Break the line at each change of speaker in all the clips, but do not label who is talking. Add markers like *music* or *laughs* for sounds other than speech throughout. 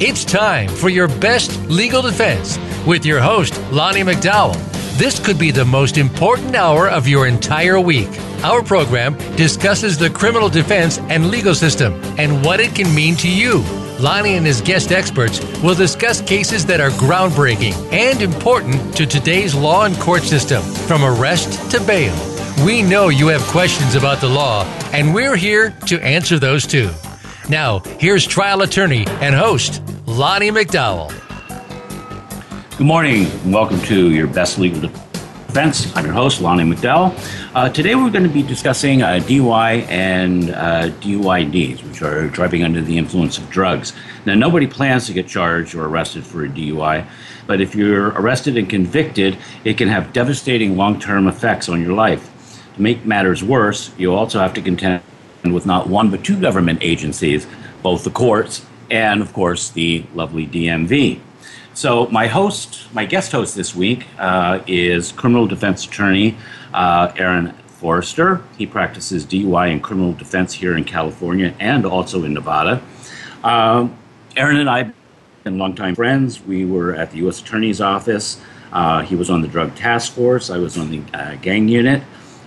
It's time for your best legal defense with your host, Lonnie McDowell. This could be the most important hour of your entire week. Our program discusses the criminal defense and legal system and what it can mean to you. Lonnie and his guest experts will discuss cases that are groundbreaking and important to today's law and court system, from arrest to bail. We know you have questions about the law, and we're here to answer those too. Now, here's trial attorney and host, Lonnie McDowell.
Good morning, and welcome to your best legal defense. I'm your host, Lonnie McDowell. Uh, today, we're going to be discussing uh, DUI and uh, DUIDs, which are driving under the influence of drugs. Now, nobody plans to get charged or arrested for a DUI, but if you're arrested and convicted, it can have devastating long term effects on your life. To make matters worse, you also have to contend with not one but two government agencies, both the courts and, of course, the lovely DMV. So, my host, my guest host this week uh, is criminal defense attorney uh, Eran Forster. He practices DUI and criminal defense here in California and also in Nevada. Uh, Eran and I have been longtime friends. We were at the U.S. Attorney's Office. Uh, he was on the drug task force. I was on the uh, gang unit.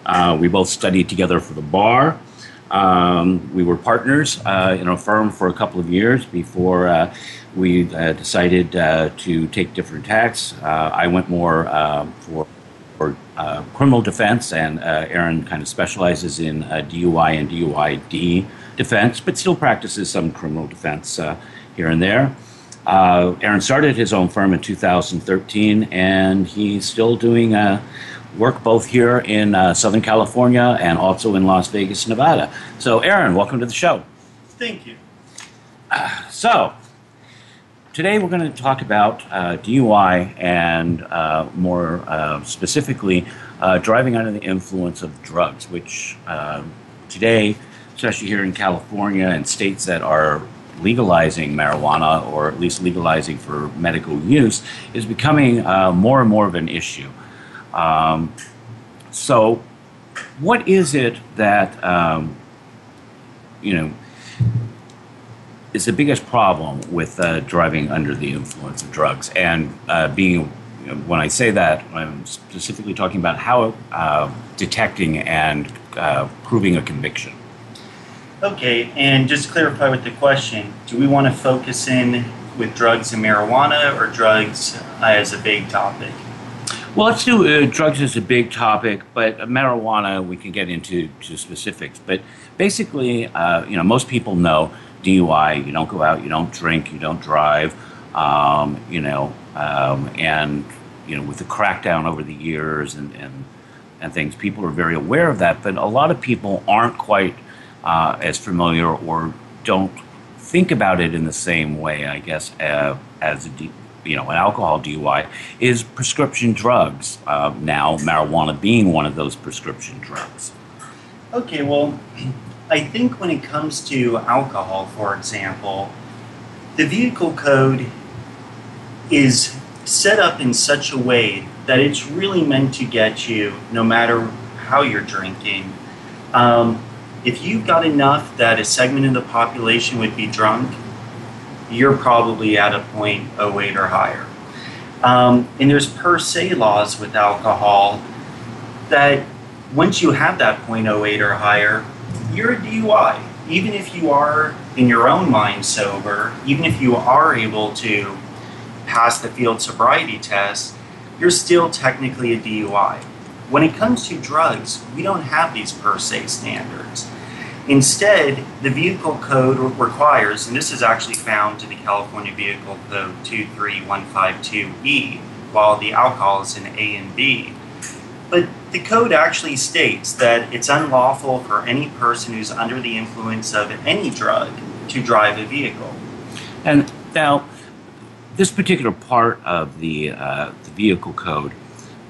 Uh, we both studied together for the bar. Um, we were partners uh, in a firm for a couple of years before uh, we uh, decided uh, to take different tacks. Uh, I went more um, for, for criminal defense, and Eran kind of specializes in DUI and DUID defense, but still practices some criminal defense here and there. Uh, Eran started his own firm in 2013, and he's still doing uh, work both here in uh, Southern California and also in Las Vegas, Nevada. So, Eran, welcome to the show.
Thank you.
Uh, *sighs* so, today we're going to talk about uh, DUI and uh, more uh, specifically uh, driving under the influence of drugs, which today, especially here in California and states that are legalizing marijuana or at least legalizing for medical use, is becoming more and more of an issue. Um, so, what is it that um, you know is the biggest problem with uh, driving under the influence of drugs and uh, being? You know, when I say that, I'm specifically talking about how uh, detecting and uh, proving a conviction.
Okay, and just clarify with the question do we want to focus in with drugs and marijuana or drugs uh, as a big topic?
Well, let's do uh, drugs is a big topic, but marijuana we can get into to specifics. But basically, uh, you know, most people know DUI. You don't go out, you don't drink, you don't drive. Um, you know, um, and you know, with the crackdown over the years and, and and things, people are very aware of that. But a lot of people aren't quite uh, as familiar or don't think about it in the same way, I guess, uh, as a you know, an alcohol DUI is prescription drugs. Uh, now, marijuana being one of those prescription drugs.
Okay, well, *clears throat* I think when it comes to alcohol, for example, the vehicle code is set up in such a way that it's really meant to get you no matter how you're drinking. Um, if you've got enough that a segment of the population would be drunk, you're probably at a 0.08 or higher. Um, and there's per se laws with alcohol that once you have that 0.08 or higher, you're a DUI. Even if you are, in your own mind, sober, even if you are able to pass the field sobriety test, you're still technically a DUI. When it comes to drugs, we don't have these per se standards. Instead, the vehicle code requires, and this is actually found in the California Vehicle Code 23152E, while the alcohol is in A and B. But the code actually states that it's unlawful for any person who's under the influence of any drug to drive a vehicle.
And now, this particular part of the, uh, the vehicle code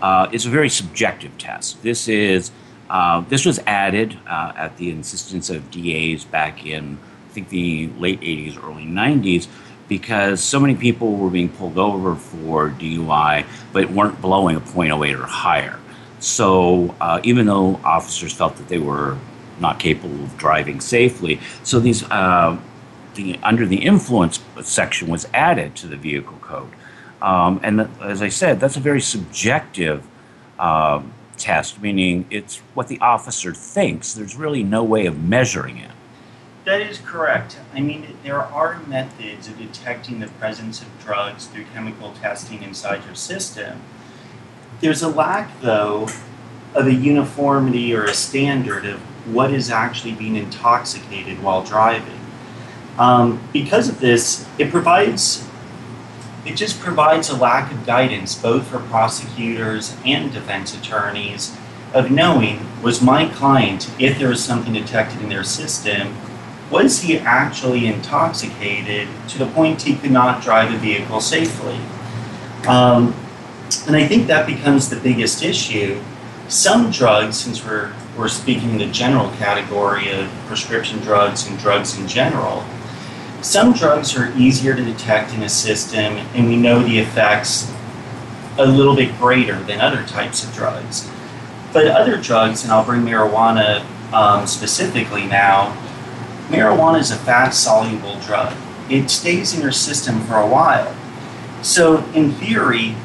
uh, is a very subjective test. This is uh, this was added uh, at the insistence of DAs back in, I think, the late 80s, early 90s, because so many people were being pulled over for DUI but weren't blowing a .08 or higher. So uh, even though officers felt that they were not capable of driving safely, so these uh, the under the influence section was added to the vehicle code, um, and th- uh, as I said, that's a very subjective. Um, test, meaning it's what the officer thinks. There's really no way of measuring it.
That is correct. I mean, there are methods of detecting the presence of drugs through chemical testing inside your system. There's a lack, though, of a uniformity or a standard of what is actually being intoxicated while driving. Um, because of this, it provides it just provides a lack of guidance both for prosecutors and defense attorneys of knowing was my client, if there was something detected in their system, was he actually intoxicated to the point he could not drive a vehicle safely? Um, and I think that becomes the biggest issue. Some drugs, since we're, we're speaking in the general category of prescription drugs and drugs in general, some drugs are easier to detect in a system, and we know the effects a little bit greater than other types of drugs. But other drugs, and I'll bring marijuana um, specifically now, marijuana is a fat soluble drug. It stays in your system for a while. So, in theory,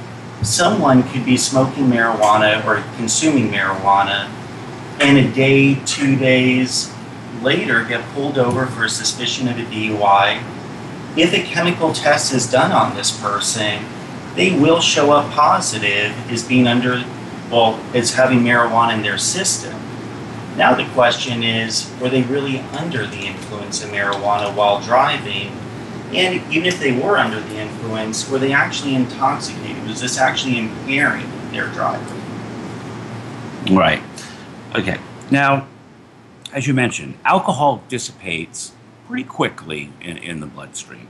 someone could be smoking marijuana or consuming marijuana, in a day, two days, later get pulled over for a suspicion of a DUI, if a chemical test is done on this person, they will show up positive as being under, well, as having marijuana in their system. Now the question is, were they really under the influence of marijuana while driving? And even if they were under the influence, were they actually intoxicated? Was this actually impairing their driving?
Right. Okay. Now, as you mentioned, alcohol dissipates pretty quickly in, in the bloodstream.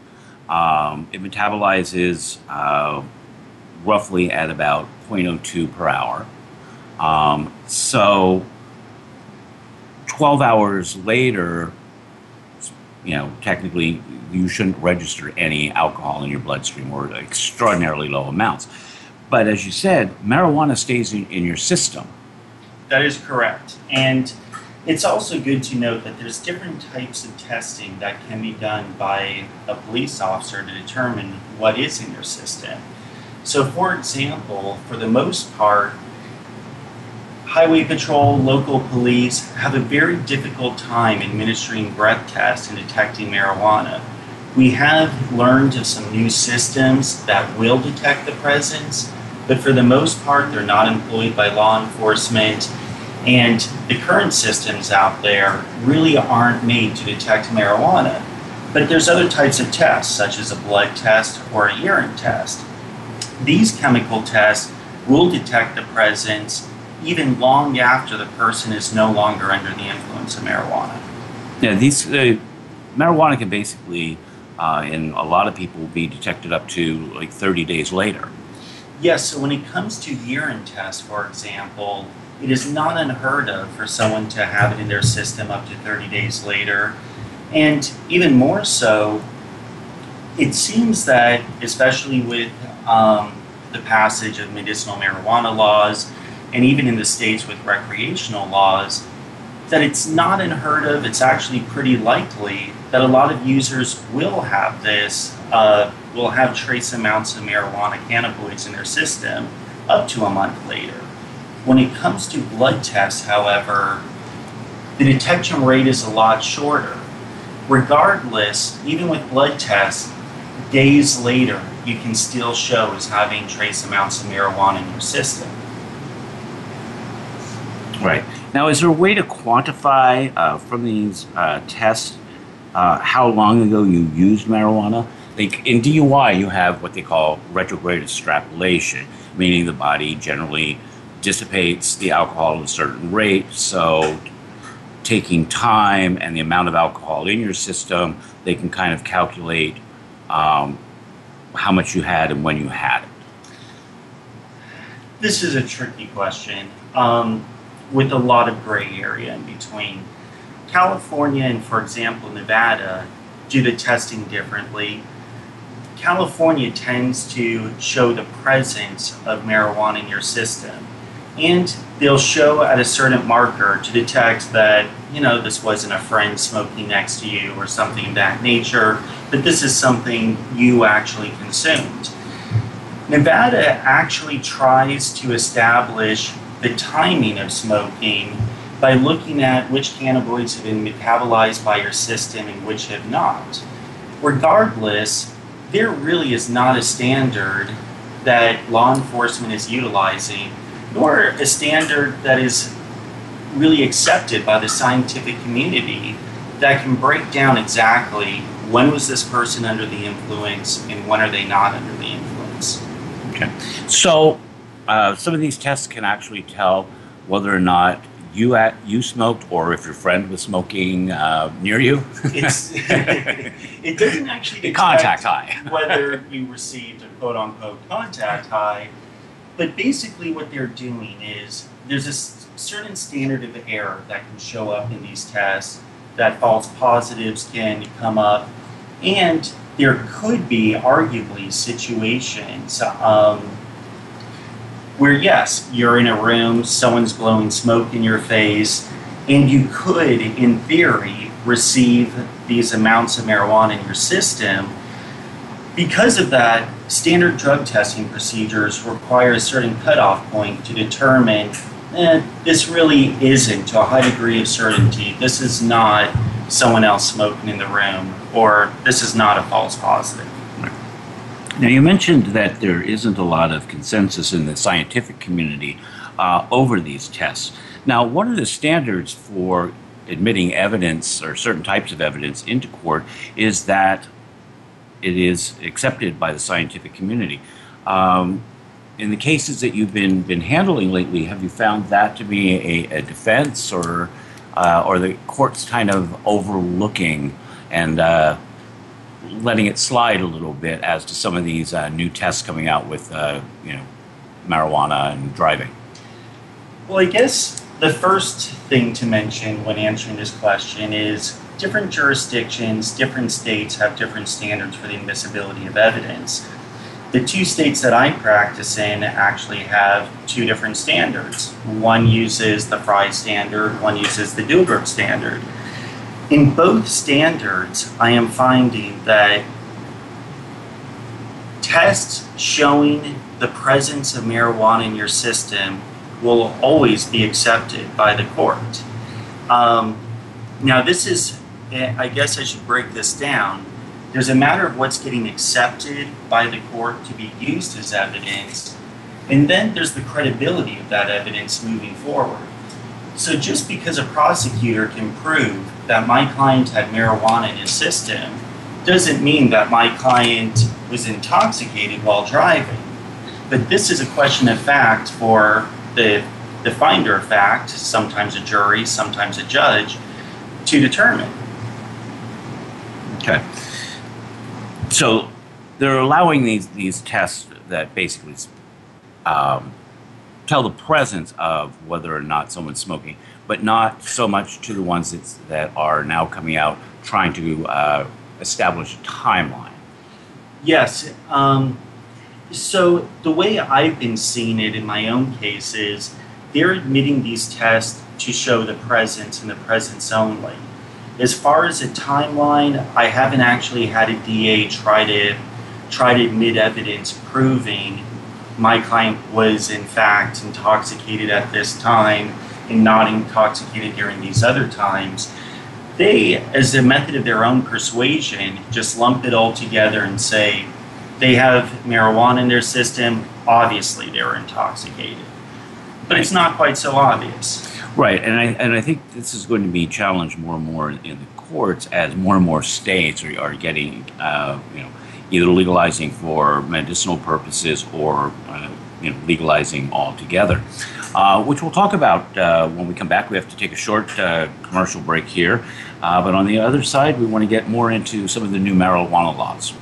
Um, it metabolizes uh, roughly at about 0.02 per hour. Um, so 12 hours later, you know, technically you shouldn't register any alcohol in your bloodstream or extraordinarily low amounts. But as you said, marijuana stays in, in your system.
That is correct. And it's also good to note that there's different types of testing that can be done by a police officer to determine what is in their system. So, for example, for the most part, Highway Patrol, local police have a very difficult time administering breath tests and detecting marijuana. We have learned of some new systems that will detect the presence, but for the most part, they're not employed by law enforcement and the current systems out there really aren't made to detect marijuana. But there's other types of tests, such as a blood test or a urine test. These chemical tests will detect the presence even long after the person is no longer under the influence of marijuana.
Yeah, these uh, marijuana can basically, uh, in a lot of people, be detected up to like 30 days later.
Yes, yeah, so when it comes to urine tests, for example, it is not unheard of for someone to have it in their system up to 30 days later. And even more so, it seems that, especially with um, the passage of medicinal marijuana laws, and even in the states with recreational laws, that it's not unheard of, it's actually pretty likely that a lot of users will have this, uh, will have trace amounts of marijuana cannabinoids in their system up to a month later. When it comes to blood tests, however, the detection rate is a lot shorter. Regardless, even with blood tests, days later, you can still show as having trace amounts of marijuana in your system.
Right. Now, is there a way to quantify uh, from these uh, tests uh, how long ago you used marijuana? Like in DUI, you have what they call retrograde extrapolation, meaning the body generally dissipates the alcohol at a certain rate. So, taking time and the amount of alcohol in your system, they can kind of calculate um, how much you had and when you had it.
This is a tricky question um, with a lot of gray area in between. California and, for example, Nevada do the testing differently. California tends to show the presence of marijuana in your system and they'll show at a certain marker to detect that you know this wasn't a friend smoking next to you or something of that nature but this is something you actually consumed nevada actually tries to establish the timing of smoking by looking at which cannabinoids have been metabolized by your system and which have not regardless there really is not a standard that law enforcement is utilizing nor a standard that is really accepted by the scientific community that can break down exactly when was this person under the influence and when are they not under the influence.
Okay. So uh, some of these tests can actually tell whether or not you at, you smoked or if your friend was smoking uh, near you. *laughs*
it doesn't actually detect
contact high.
whether you received a quote unquote contact high. But basically, what they're doing is there's a certain standard of error that can show up in these tests, that false positives can come up, and there could be arguably situations um, where, yes, you're in a room, someone's blowing smoke in your face, and you could, in theory, receive these amounts of marijuana in your system because of that, standard drug testing procedures require a certain cutoff point to determine eh, this really isn't to a high degree of certainty. This is not someone else smoking in the room, or this is not a false positive.
Now, you mentioned that there isn't a lot of consensus in the scientific community uh, over these tests. Now, what are the standards for admitting evidence or certain types of evidence into court? Is that it is accepted by the scientific community. Um, in the cases that you've been been handling lately, have you found that to be a, a defense, or uh, or the courts kind of overlooking and uh, letting it slide a little bit as to some of these uh, new tests coming out with uh, you know marijuana and driving?
Well, I guess the first thing to mention when answering this question is different jurisdictions, different states have different standards for the admissibility of evidence. The two states that I practice in actually have two different standards. One uses the Frye standard, one uses the Daubert standard. In both standards, I am finding that tests showing the presence of marijuana in your system will always be accepted by the court. Um, now, this is I guess I should break this down. There's a matter of what's getting accepted by the court to be used as evidence, and then there's the credibility of that evidence moving forward. So just because a prosecutor can prove that my client had marijuana in his system doesn't mean that my client was intoxicated while driving. But this is a question of fact for the, the finder of fact, sometimes a jury, sometimes a judge, to determine.
Okay. So they're allowing these, these tests that basically um, tell the presence of whether or not someone's smoking, but not so much to the ones that's, that are now coming out trying to uh, establish a timeline.
Yes. Um, so the way I've been seeing it in my own case is they're admitting these tests to show the presence and the presence only. As far as a timeline, I haven't actually had a DA try to try to admit evidence proving my client was in fact intoxicated at this time and not intoxicated during these other times. They, as a method of their own persuasion, just lump it all together and say they have marijuana in their system. Obviously, they were intoxicated but it's not quite so obvious.
Right, and I and I think this is going to be challenged more and more in the courts as more and more states are, are getting, uh, you know, either legalizing for medicinal purposes or uh, you know, legalizing altogether, uh, which we'll talk about uh, when we come back. We have to take a short uh, commercial break here. Uh, but on the other side, we want to get more into some of the new marijuana laws.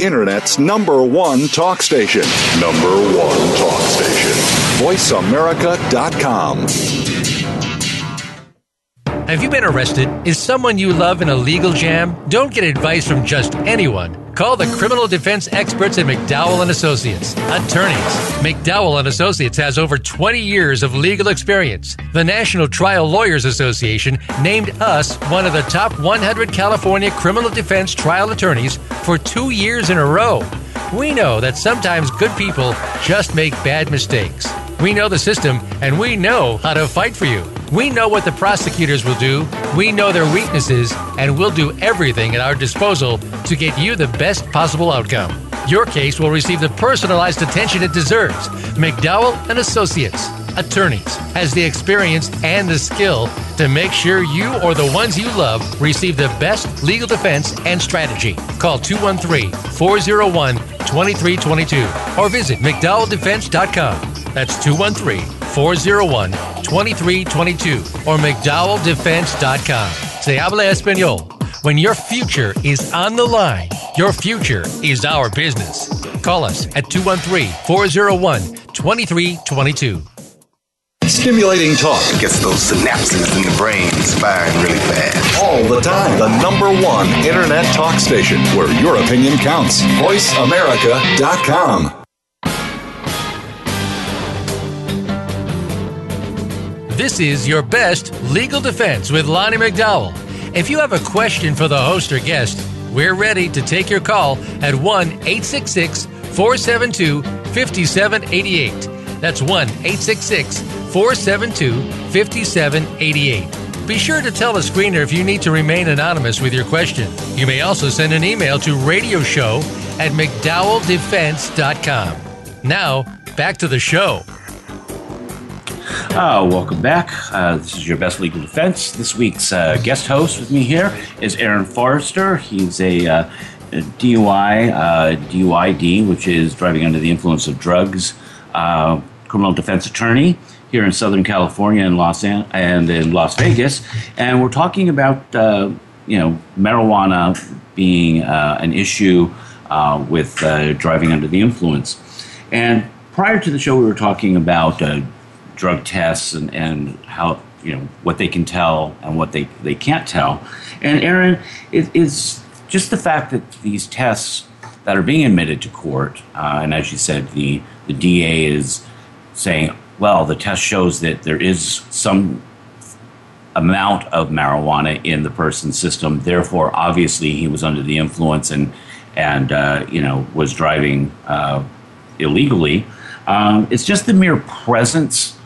Internet's number one talk station. Number one talk station. VoiceAmerica.com. Have you been arrested? Is someone you love in a legal jam? Don't get advice from just anyone. Call the criminal defense experts at McDowell and Associates. Attorneys. McDowell and Associates has over 20 years of legal experience. The National Trial Lawyers Association named us one of the top 100 California criminal defense trial attorneys for 2 years in a row. We know that sometimes good people just make bad mistakes. We know the system and we know how to fight for you. We know what the prosecutors will do, we know their weaknesses, and we'll do everything at our disposal to get you the best possible outcome. Your case will receive the personalized attention it deserves. McDowell and Associates, attorneys, has the experience and the skill to make sure you or the ones you love receive the best legal defense and strategy. Call 213-401-2322 or visit mcdowelldefense.com. That's 213-401 2322 or McDowellDefense.com. Se habla español. When your future is on the line, your future is our business. Call us at 213 401 2322. Stimulating talk gets those synapses in the brain firing really fast. All the time. The number one internet talk station where your opinion counts. VoiceAmerica.com. This is Your Best Legal Defense with Lonnie McDowell. If you have a question for the host or guest, we're ready to take your call at 1 866 472 5788. That's 1 866 472 5788. Be sure to tell the screener if you need to remain anonymous with your question. You may also send an email to radio show at mcdowelldefense.com. Now, back to the show.
Uh, welcome back. Uh, this is your best legal defense. This week's uh, guest host with me here is Eran Forster. He's a, uh, a DUI, uh, DUID, which is driving under the influence of drugs, uh, criminal defense attorney here in Southern California and Los An- and in Las Vegas, and we're talking about uh, you know marijuana being uh, an issue with driving under the influence. And prior to the show, we were talking about drug tests and, and how you know what they can tell and what they, they can't tell. And Eran, it's just the fact that these tests that are being admitted to court, uh, and as you said, the the DA is saying, well, the test shows that there is some amount of marijuana in the person's system. Therefore, obviously, he was under the influence and and uh, you know was driving uh, illegally. Um, it's just the mere presence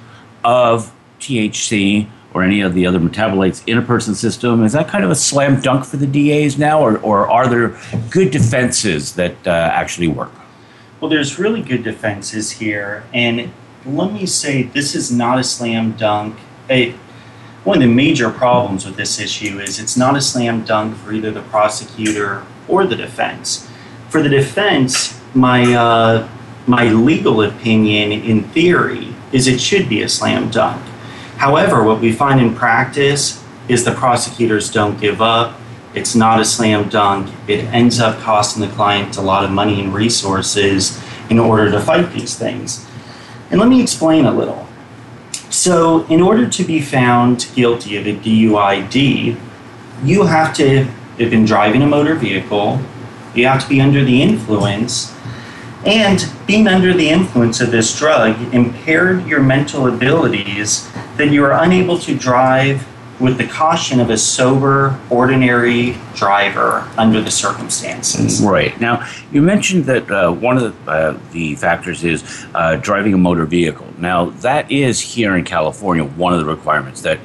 of THC or any of the other metabolites in a person's system. Is that kind of a slam dunk for the DAs now, or, or are there good defenses that uh, actually work?
Well, there's really good defenses here, and let me say this is not a slam dunk. It, one of the major problems with this issue is it's not a slam dunk for either the prosecutor or the defense. For the defense, my uh, my legal opinion in theory is it should be a slam dunk. However, what we find in practice is the prosecutors don't give up. It's not a slam dunk. It ends up costing the client a lot of money and resources in order to fight these things. And let me explain a little. So, in order to be found guilty of a DUID, you have to have been driving a motor vehicle, you have to be under the influence, and being under the influence of this drug impaired your mental abilities that you were unable to drive with the caution of a sober, ordinary driver under the circumstances.
Right. Now, you mentioned that uh, one of the, uh, the factors is uh, driving a motor vehicle. Now, that is here in California one of the requirements that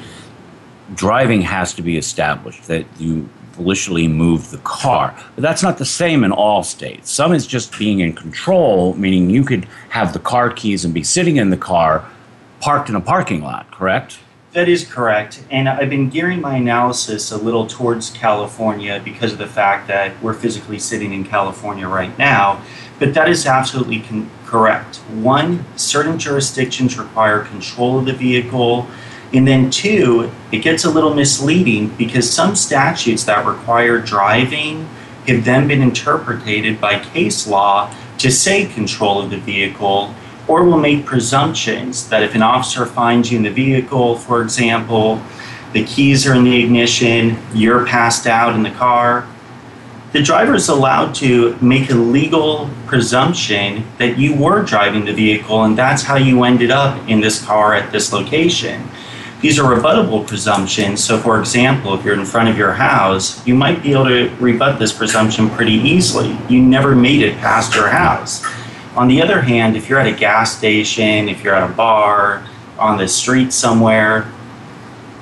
driving has to be established, that you policially move the car. But that's not the same in all states. Some is just being in control, meaning you could have the car keys and be sitting in the car parked in a parking lot, correct?
That is correct. And I've been gearing my analysis a little towards California because of the fact that we're physically sitting in California right now. But that is absolutely con- correct. One, certain jurisdictions require control of the vehicle and then, two, it gets a little misleading because some statutes that require driving have then been interpreted by case law to say control of the vehicle or will make presumptions that if an officer finds you in the vehicle, for example, the keys are in the ignition, you're passed out in the car, the driver is allowed to make a legal presumption that you were driving the vehicle and that's how you ended up in this car at this location. These are rebuttable presumptions. So, for example, if you're in front of your house, you might be able to rebut this presumption pretty easily. You never made it past your house. On the other hand, if you're at a gas station, if you're at a bar, on the street somewhere,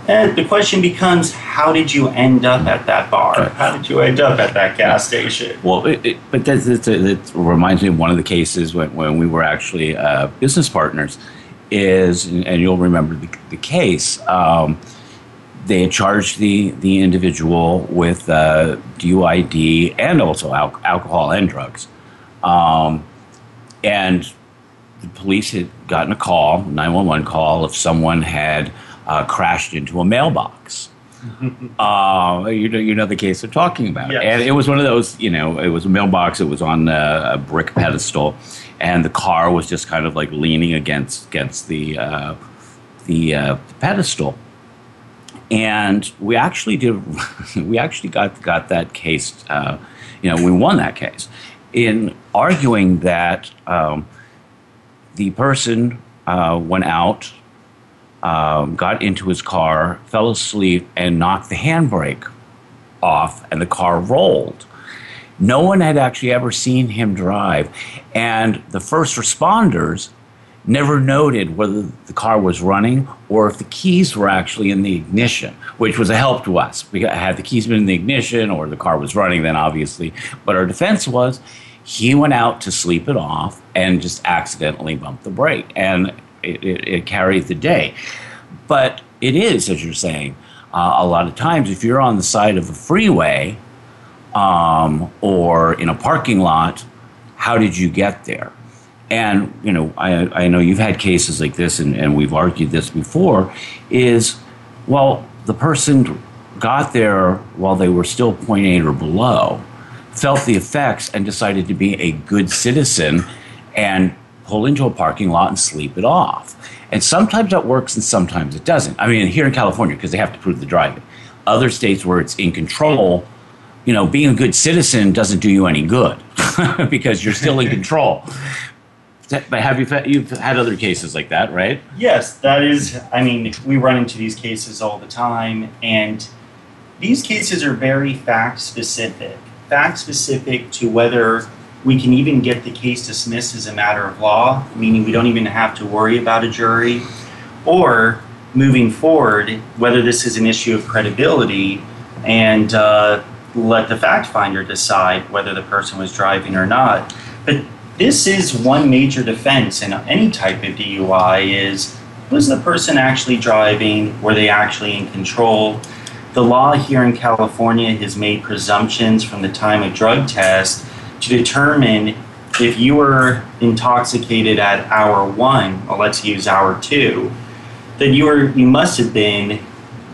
and eh, the question becomes, how did you end up at that bar? How did you end up at that gas station? Well, it, it, but that, that,
that, reminds me of one of the cases when, when we were actually uh, business partners is, and you'll remember the, the case, um, they had charged the, the individual with uh, DUID and also al- alcohol and drugs. Um, and the police had gotten a call, 911 call, if someone had uh, crashed into a mailbox. *laughs* uh, you, know, you know the case they're talking about. Yes. And it was one of those, you know, it was a mailbox, it was on a, uh, a brick pedestal and the car was just kind of like leaning against against the uh, the, uh, the pedestal. And we actually did. *laughs* we actually got got that case. Uh, you know, we won that case in arguing that um, the person uh, went out, um, got into his car, fell asleep, and knocked the handbrake off, and the car rolled. No one had actually ever seen him drive. And the first responders never noted whether the car was running or if the keys were actually in the ignition, which was a help to us. We had the keys been in the ignition or the car was running, then obviously. But our defense was he went out to sleep it off and just accidentally bumped the brake, and it, it, it carried the day. But it is, as you're saying, uh, a lot of times if you're on the side of a freeway um, or in a parking lot, how did you get there? And you know, I, I know you've had cases like this, and, and we've argued this before. Is well, the person got there while they were still point eight or below, felt the effects, and decided to be a good citizen and pull into a parking lot and sleep it off. And sometimes that works and sometimes it doesn't. I mean, here in California, because they have to prove the driving. Other states where it's in control you know, being a good citizen doesn't do you any good *laughs* because you're still in *laughs* control. But have you you've had other cases like that, right?
Yes, that is. I mean, we run into these cases all the time, and these cases are very fact specific. Fact specific to whether we can even get the case dismissed as a matter of law, meaning we don't even have to worry about a jury, or moving forward, whether this is an issue of credibility and uh, let the fact finder decide whether the person was driving or not. But this is one major defense in any type of DUI is was the person actually driving? Were they actually in control? The law here in California has made presumptions from the time of drug test to determine if you were intoxicated at hour one, or let's use hour two, then you were you must have been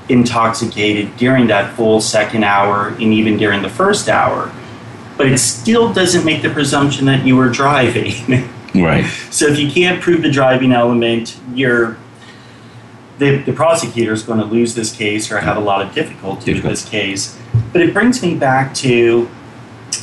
intoxicated during that full second hour and even during the first hour, but it still doesn't make the presumption that you were driving.
*laughs* right.
So if you can't prove the driving element, you're the, the prosecutor is going to lose this case or have a lot of difficulty with this case. But it brings me back to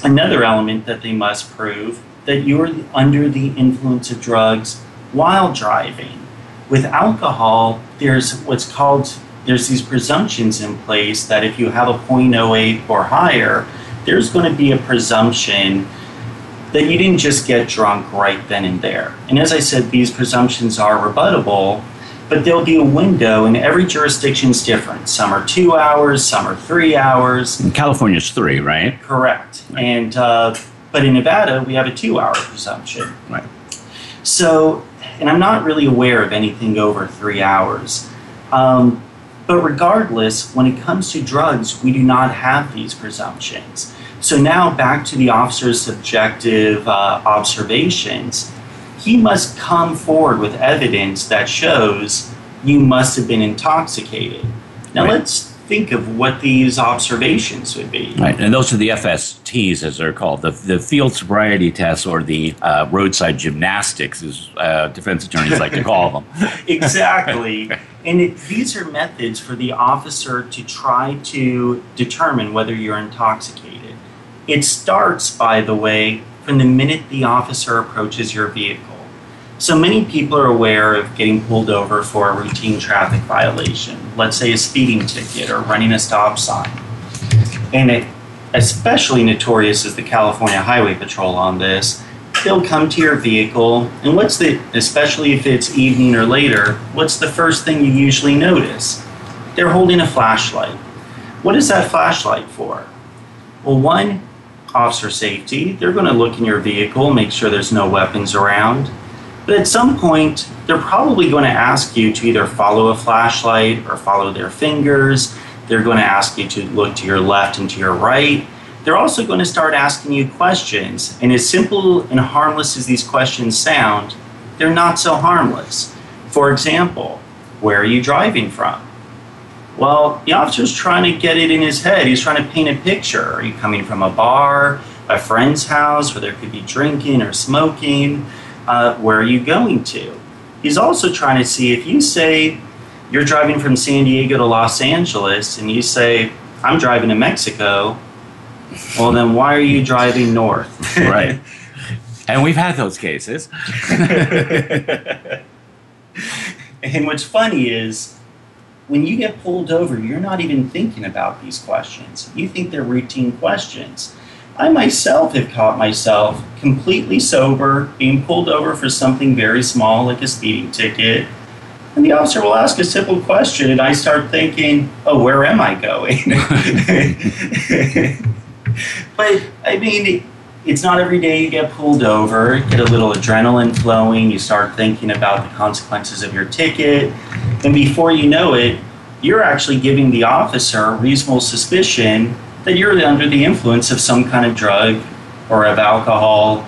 another element that they must prove that you're under the influence of drugs while driving. With alcohol, there's what's called there's these presumptions in place that if you have a 0.08 or higher, there's going to be a presumption that you didn't just get drunk right then and there. And as I said, these presumptions are rebuttable, but there'll be a window, and every jurisdiction's different. Some are two hours, some are three hours.
In California's three, right?
Correct. Right. And uh, but in Nevada, we have a two-hour presumption.
Right.
So, and I'm not really aware of anything over three hours. Um, but regardless, when it comes to drugs, we do not have these presumptions. So now back to the officer's subjective uh, observations. He must come forward with evidence that shows you must have been intoxicated. Now right. let's think of what these observations would
be. Right, and those are the FSTs, as they're called. The, the field sobriety tests or the uh, roadside gymnastics, as uh, defense attorneys like to call them.
*laughs* *laughs* exactly. and it, these are methods for the officer to try to determine whether you're intoxicated. It starts, by the way, from the minute the officer approaches your vehicle. So many people are aware of getting pulled over for a routine traffic violation, let's say a speeding ticket or running a stop sign. And it, especially notorious is the California Highway Patrol on this. They'll come to your vehicle, and what's the, especially if it's evening or later, what's the first thing you usually notice? They're holding a flashlight. What is that flashlight for? Well, one, officer safety. They're going to look in your vehicle, make sure there's no weapons around. But at some point, they're probably going to ask you to either follow a flashlight or follow their fingers. They're going to ask you to look to your left and to your right. They're also going to start asking you questions. And as simple and harmless as these questions sound, they're not so harmless. For example, where are you driving from? Well, the officer's trying to get it in his head. He's trying to paint a picture. Are you coming from a bar, a friend's house where there could be drinking or smoking? uh, where are you going to? He's also trying to see if you say you're driving from San Diego to Los Angeles and you say, I'm driving to Mexico, well, then why are you driving north?
*laughs* right. *laughs* And we've had those cases. *laughs* and
what's funny is when you get pulled over, you're not even thinking about these questions. You think they're routine questions. I myself have caught myself completely sober, being pulled over for something very small, like a speeding ticket. And the officer will ask a simple question, and I start thinking, oh, where am I going? *laughs* *laughs* but I mean, it's not every day you get pulled over, get a little adrenaline flowing, you start thinking about the consequences of your ticket, and before you know it, you're actually giving the officer reasonable suspicion that you're under the influence of some kind of drug or of alcohol.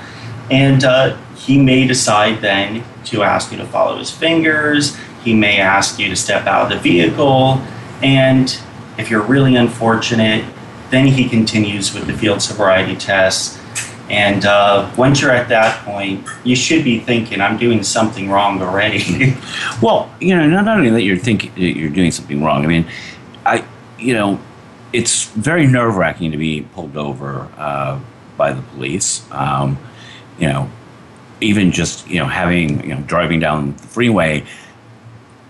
And uh, he may decide then to ask you to follow his fingers. He may ask you to step out of the vehicle. And if you're really unfortunate, then he continues with the field sobriety test. And uh, once you're at that point, you should be thinking, "I'm doing something wrong already." *laughs*
well, you know, not only that you're thinking you're doing something wrong. I mean, I, you know, it's very nerve wracking to be pulled over uh, by the police. Um, you know, even just you know having you know driving down the freeway,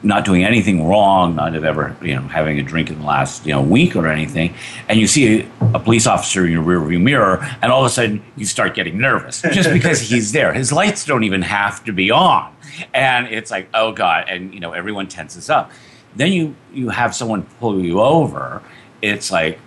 not doing anything wrong, not have ever you know having a drink in the last you know week or anything, and you see a, a police officer in your rearview mirror, and all of a sudden you start getting nervous just *laughs* because he's there. His lights don't even have to be on, and it's like oh god, and you know everyone tenses up. Then you you have someone pull you over it's like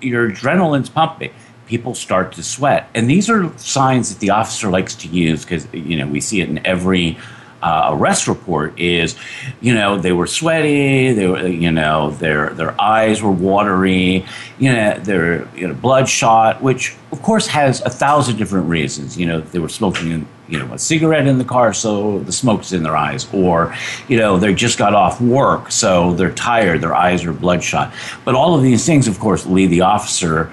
your adrenaline's pumping. People start to sweat, and these are signs that the officer likes to use because you know we see it in every uh, arrest report is, you know, they were sweaty, they were, you know, their their eyes were watery, you know, they're you know, bloodshot, which of course has a thousand different reasons. You know, they were smoking you know a cigarette in the car so the smoke's in their eyes or you know they just got off work so they're tired their eyes are bloodshot but all of these things of course lead the officer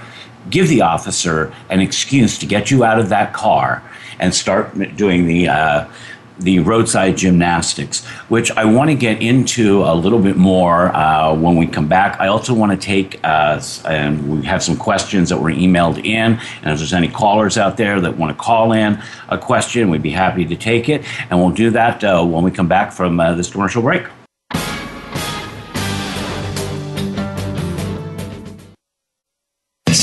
give the officer an excuse to get you out of that car and start doing the uh, the roadside gymnastics, which I want to get into a little bit more uh, when we come back. I also want to take, uh, and we have some questions that were emailed in. And if there's any callers out there that want to call in a question, we'd be happy to take it. And we'll do that uh, when we come back from uh, this commercial break.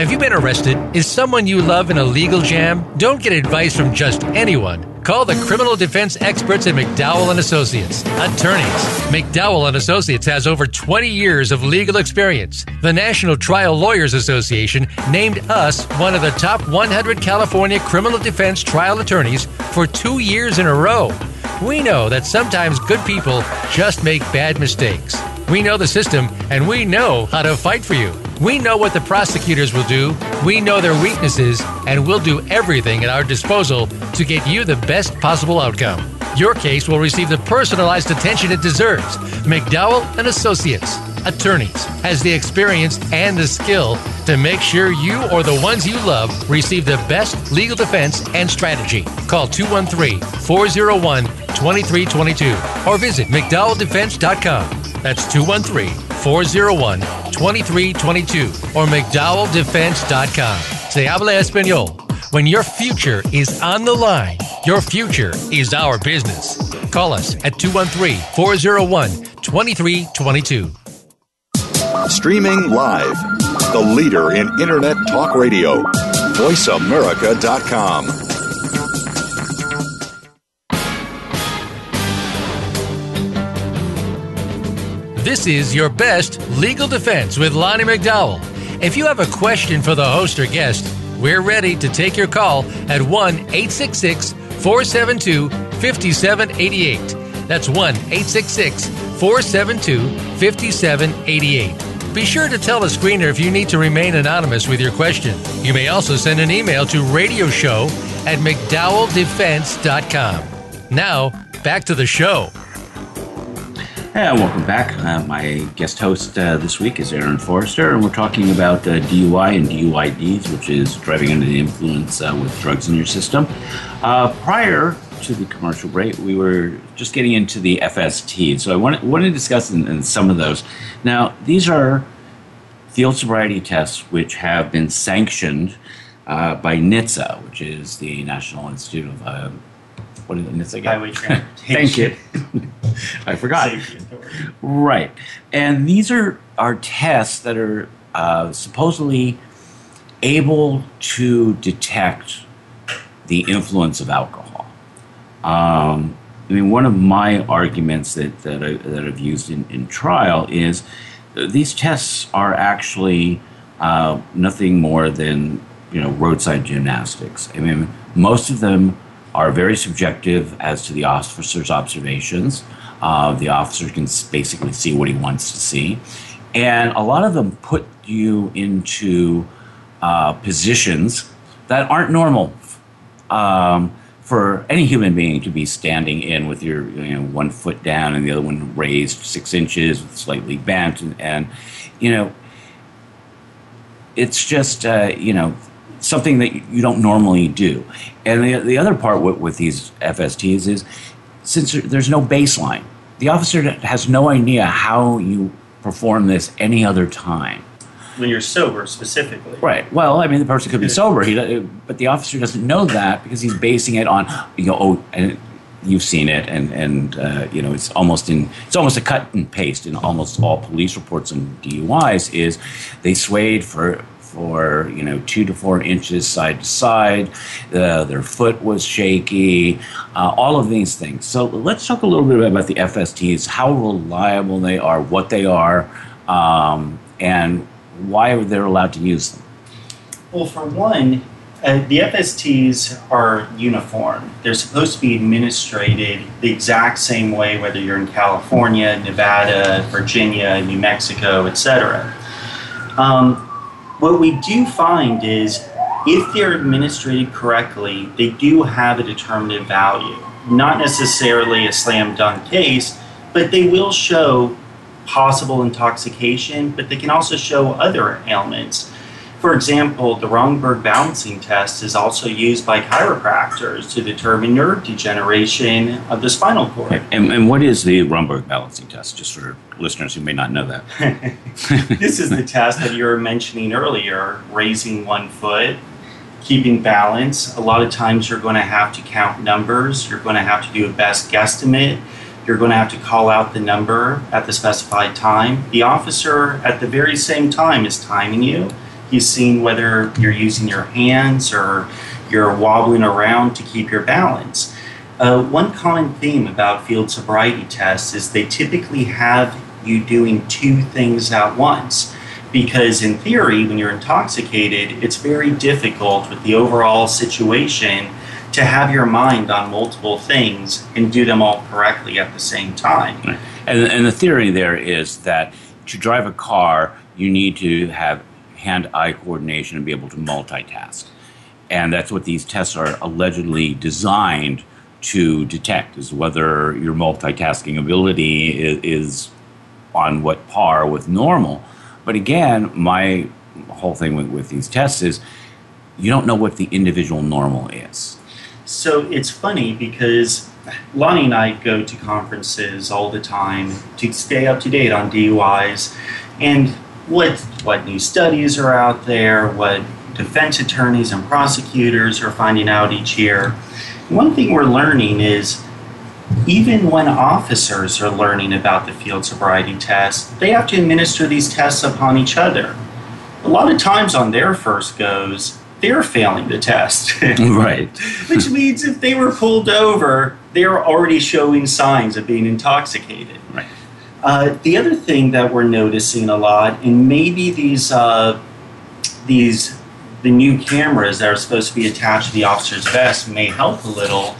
Have you been arrested? Is someone you love in a legal jam? Don't get advice from just anyone. Call the criminal defense experts at McDowell and Associates. Attorneys. McDowell and Associates has over 20 years of legal experience. The National Trial Lawyers Association named us one of the top 100 California criminal defense trial attorneys for 2 years in a row. We know that sometimes good people just make bad mistakes. We know the system and we know how to fight for you. We know what the prosecutors will do, we know their weaknesses, and we'll do everything at our disposal to get you the best possible outcome. Your case will receive the personalized attention it deserves. McDowell and Associates, attorneys, has the experience and the skill to make sure you or the ones you love receive the best legal defense and strategy. Call 213-401-2322 or visit mcdowelldefense.com. That's 213-401 2322 or McDowellDefense.com. Se habla español. When your future is on the line, your future is our business. Call us at 213 401 2322.
Streaming live, the leader in Internet Talk Radio, VoiceAmerica.com.
This is your best legal defense with Lonnie McDowell. If you have a question for the host or guest, we're ready to take your call at 1 866 472 5788. That's 1 866 472 5788. Be sure to tell the screener if you need to remain anonymous with your question. You may also send an email to radioshow at mcdowelldefense.com. Now, back to the show.
Yeah, welcome back. Uh, my guest host uh, this week is Eran Forster, and we're talking about uh, DUI and DUIDs, which is driving under the influence uh, with drugs in your system. Uh, prior to the commercial break, we were just getting into the FST, so I want to, want to discuss in, in some of those. Now, these are field sobriety tests which have been sanctioned uh, by NHTSA, which is the National Institute of
put it in. It's like highway transportation.
Thank you. *laughs* I forgot. Right, and these are are tests that are uh, supposedly able to detect the influence of alcohol. Um, I mean, one of my arguments that that, I, that I've used in, in trial is uh, these tests are actually uh, nothing more than you know roadside gymnastics. I mean, most of them are very subjective as to the officer's observations. Uh, the officer can basically see what he wants to see. And a lot of them put you into uh, positions that aren't normal um, for any human being to be standing in with your you know, one foot down and the other one raised six inches, slightly bent. And, and you know, it's just, uh, you know, something that you don't normally do. And the, the other part with, with these FSTs is since there's no baseline, the officer has no idea how you perform this any other time.
When you're sober, specifically.
Right. Well, I mean, the person could be sober, he, but the officer doesn't know that because he's basing it on, you know, oh, and you've seen it, and and uh, you know, it's almost in, it's almost a cut and paste in almost all police reports and DUIs. Is they swayed for for you know two to four inches side to side. Uh, their foot was shaky. Uh, all of these things. So let's talk a little bit about the FSTs, how reliable they are, what they are, um, and why they're allowed to use them.
Well, for one, uh, the FSTs are uniform. They're supposed to be administrated the exact same way, whether you're in California, Nevada, Virginia, New Mexico, etc. Um, what we do find is if they're administered correctly, they do have a determinative value. Not necessarily a slam dunk case, but they will show possible intoxication, but they can also show other ailments. For example, the Romberg balancing test is also used by chiropractors to determine nerve degeneration of the spinal cord.
And, and what is the Romberg balancing test, just for listeners who may not know that?
*laughs* *laughs* this is the test that you were mentioning earlier raising one foot, keeping balance. A lot of times you're going to have to count numbers, you're going to have to do a best guesstimate you're going to have to call out the number at the specified time. The officer, at the very same time, is timing you He's seen whether you're using your hands or you're wobbling around to keep your balance. Uh, one common theme about field sobriety tests is they typically have you doing two things at once. Because in theory, when you're intoxicated, it's very difficult with the overall situation to have your mind on multiple things and do them all correctly at the same time. Right.
And, and the theory there is that to drive a car, you need to have hand eye coordination and be able to multitask. And that's what these tests are allegedly designed to detect is whether your multitasking ability is, is on what par with normal. But again, my whole thing with, with these tests is you don't know what the individual normal is.
So it's funny because Lonnie and I go to conferences all the time to stay up to date on DUIs. And what what new studies are out there, what defense attorneys and prosecutors are finding out each year. One thing we're learning is even when officers are learning about the field sobriety test, they have to administer these tests upon each other. A lot of times on their first goes, they're failing the test. *laughs*
right.
*laughs* Which means if they were pulled over, they're already showing signs of being intoxicated.
Right.
Uh, the other thing that we're noticing a lot, and maybe these uh, these the new cameras that are supposed to be attached to the officer's vest may help a little.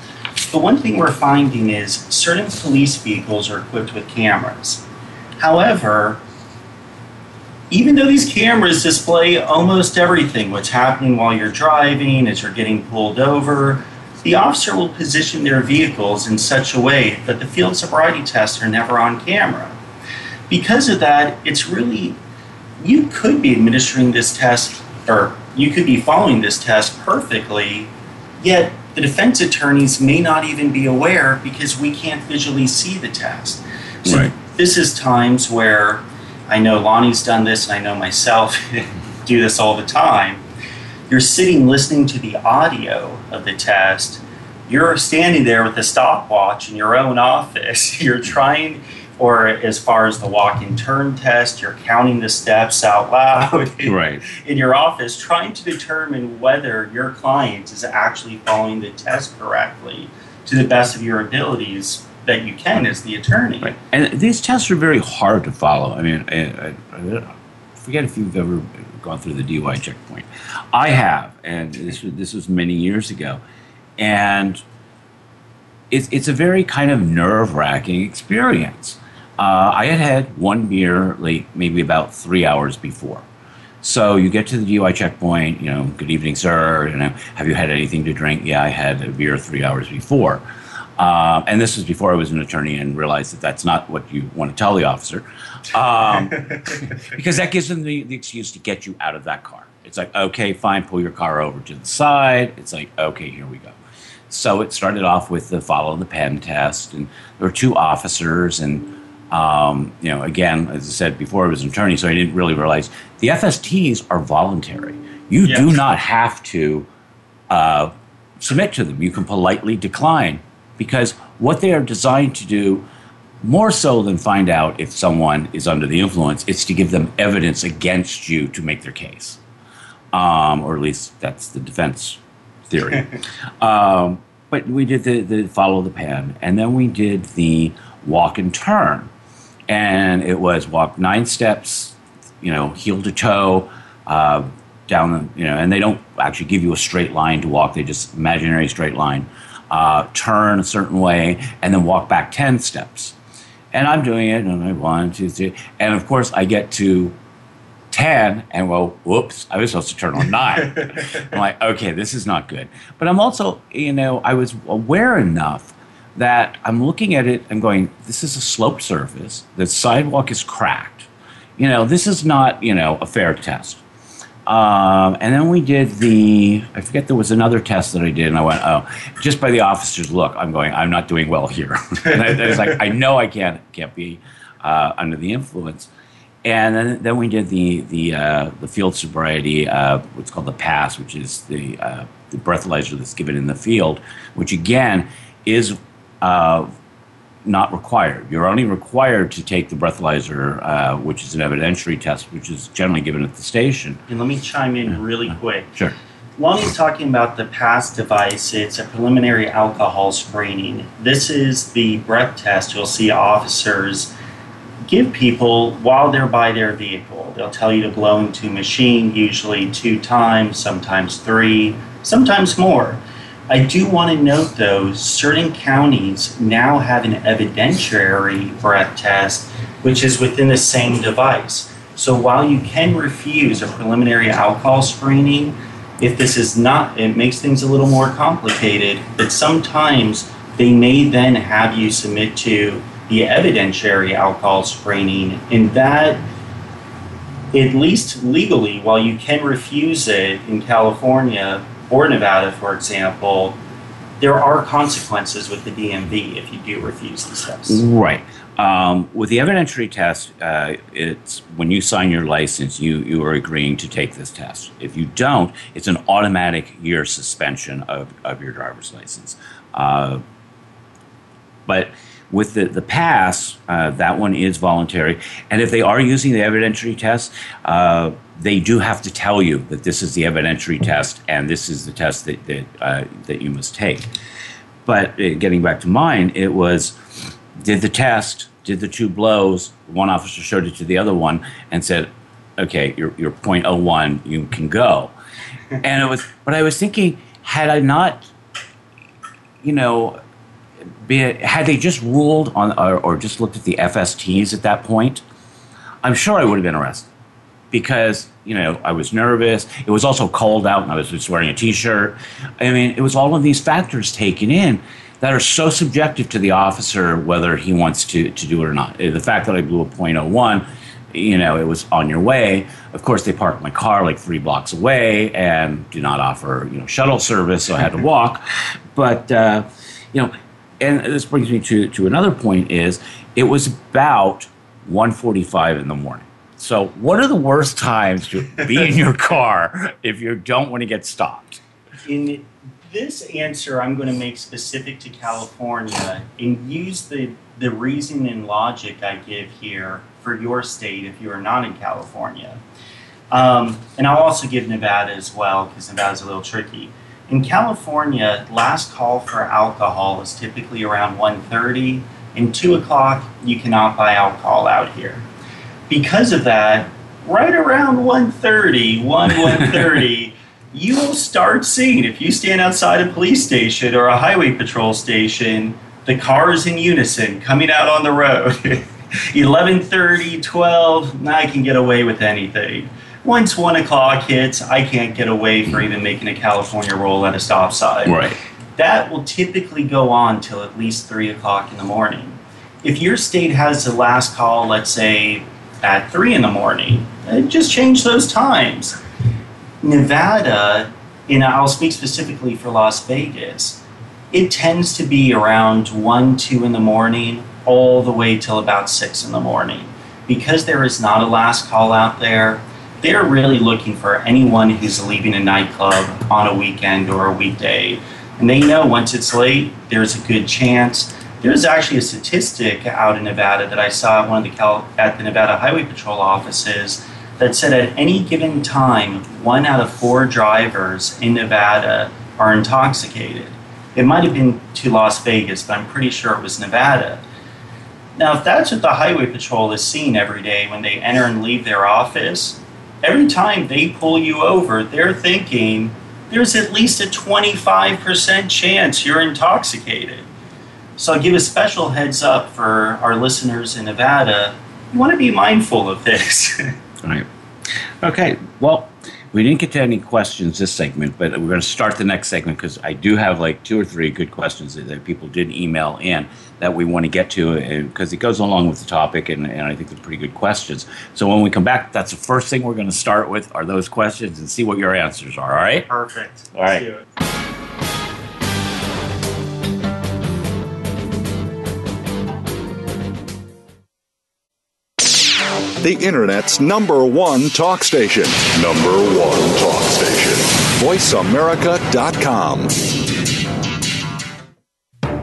But one thing we're finding is certain police vehicles are equipped with cameras. However, even though these cameras display almost everything what's happening while you're driving, as you're getting pulled over, the officer will position their vehicles in such a way that the field sobriety tests are never on camera. Because of that, it's really, you could be administering this test, or you could be following this test perfectly, yet the defense attorneys may not even be aware because we can't visually see the test. So right. this is times where I know Lonnie's done this, and I know myself *laughs* do this all the time you're sitting listening to the audio of the test. You're standing there with a stopwatch in your own office. *laughs* You're trying, or as far as the walk and turn test, you're counting the steps out loud *laughs*
in, right.
in your office, trying to determine whether your client is actually following the test correctly to the best of your abilities that you can as the attorney. Right.
And these tests are very hard to follow. I mean, I, I, I forget if you've ever gone through the DUI checkpoint. I have, and this was, this was many years ago, and it's it's a very kind of nerve wracking experience. Uh, I had had one beer late, maybe about three hours before. So you get to the DUI checkpoint, you know, good evening, sir. You know, have you had anything to drink? Yeah, I had a beer three hours before. Uh, and this was before I was an attorney and realized that that's not what you want to tell the officer, um, *laughs* because that gives them the, the excuse to get you out of that car. It's like, okay, fine, pull your car over to the side. It's like, okay, here we go. So it started off with the follow the pen test, and there were two officers, and um, you know, again, as I said before, I was an attorney, so I didn't really realize the FSTs are voluntary. You yes. do not have to uh, submit to them. You can politely decline because what they are designed to do more so than find out if someone is under the influence, it's to give them evidence against you to make their case. Um, or at least that's the defense theory. *laughs* um, but we did the, the, follow the pen, and then we did the walk and turn. And it was walk nine steps, you know, heel to toe, uh, down the, you know, and they don't actually give you a straight line to walk, they just imaginary straight line uh, turn a certain way, and then walk back 10 steps. And I'm doing it, and I one, two, three. And of course, I get to 10, and well, whoops, I was supposed to turn on nine. *laughs* I'm like, okay, this is not good. But I'm also, you know, I was aware enough that I'm looking at it, I'm going, this is a slope surface. The sidewalk is cracked. You know, this is not, you know, a fair test. Um, and then we did the, I forget there was another test that I did, and I went, oh, just by the officer's look, I'm going, I'm not doing well here. *laughs* and I, I, was like, I know I can't, can't be uh, under the influence. And then, then we did the, the, uh, the field sobriety, uh, what's called the pass, which is the, uh, the breathalyzer that's given in the field, which again is uh, not required. You're only required to take the breathalyzer, uh, which is an evidentiary test, which is generally given at the station.
And let me chime in really quick.
Sure. Lonnie's
talking about the PASS device. It's a preliminary alcohol screening. This is the breath test you'll see officers give people while they're by their vehicle. They'll tell you to blow into a machine, usually two times, sometimes three, sometimes more. I do want to note, though, certain counties now have an evidentiary breath test, which is within the same device. So while you can refuse a preliminary alcohol screening, if this is not, it makes things a little more complicated, but sometimes they may then have you submit to the evidentiary alcohol screening, and that at least legally, while you can refuse it in California, or Nevada, for example, there are consequences with the DMV if you do refuse the test.
Right. Um, with the evidentiary test, uh, it's when you sign your license, you, you are agreeing to take this test. If you don't, it's an automatic year suspension of, of your driver's license. Uh, but with the, the pass, uh, that one is voluntary. And if they are using the evidentiary test, uh, they do have to tell you that this is the evidentiary test and this is the test that, that, uh, that you must take. But uh, getting back to mine, it was did the test, did the two blows, one officer showed it to the other one and said, okay, you're, you're 0.01, you can go. and it was, but I was thinking, had I not, you know, had they just ruled on or, or just looked at the FSTs at that point, I'm sure I would have been arrested because you know I was nervous. It was also cold out, and I was just wearing a t-shirt. I mean, it was all of these factors taken in that are so subjective to the officer whether he wants to to do it or not. The fact that I blew a .01, you know, it was on your way. Of course, they parked my car like three blocks away and do not offer you know shuttle service, so I had to walk. *laughs* But uh, you know, and this brings me to to another point: is it was about 1:45 in the morning so, what are the worst times to be in your car if you don't want to get stopped?
In this answer, I'm going to make specific to California and use the, the reason and logic I give here for your state if you are not in California. Um, and I'll also give Nevada as well because Nevada's a little tricky. In California, last call for alcohol is typically around 1.30 and 2 o'clock. You cannot buy alcohol out here because of that, right around 1.30, 1, 1.30, *laughs* you will start seeing, if you stand outside a police station or a highway patrol station, the cars in unison coming out on the road. 11.30, *laughs* 12, I can get away with anything. Once 1 o'clock hits, I can't get away for mm-hmm. even making a California roll at a stop sign.
Right.
That will typically go on till at least 3 o'clock in the morning. If your state has the last call, let's say at 3 in the morning. It just change those times. Nevada, and I'll speak specifically for Las Vegas, it tends to be around 1, 2 in the morning, all the way till about 6 in the morning. Because there is not a last call out there, they're really looking for anyone who's leaving a nightclub on a weekend or a weekday. And they know once it's late, there's a good chance there was actually a statistic out in Nevada that I saw at one of the Cal- at the Nevada Highway Patrol offices that said at any given time, one out of four drivers in Nevada are intoxicated. It might have been to Las Vegas, but I'm pretty sure it was Nevada. Now, if that's what the Highway Patrol is seeing every day when they enter and leave their office, every time they pull you over, they're thinking there's at least a 25% chance you're intoxicated. So I'll give a special heads up for our listeners in Nevada. You want to be mindful of this.
*laughs* right. Okay. Well, we didn't get to any questions this segment, but we're going to start the next segment because I do have like two or three good questions that, people did email in that we want to get to because uh, it goes along with the topic and, and I think they're pretty good questions. So when we come back, that's the first thing we're going to start with are those questions and see what your answers are. All right?
Perfect.
All right.
the Internet's number one talk station. Number one talk station. VoiceAmerica.com.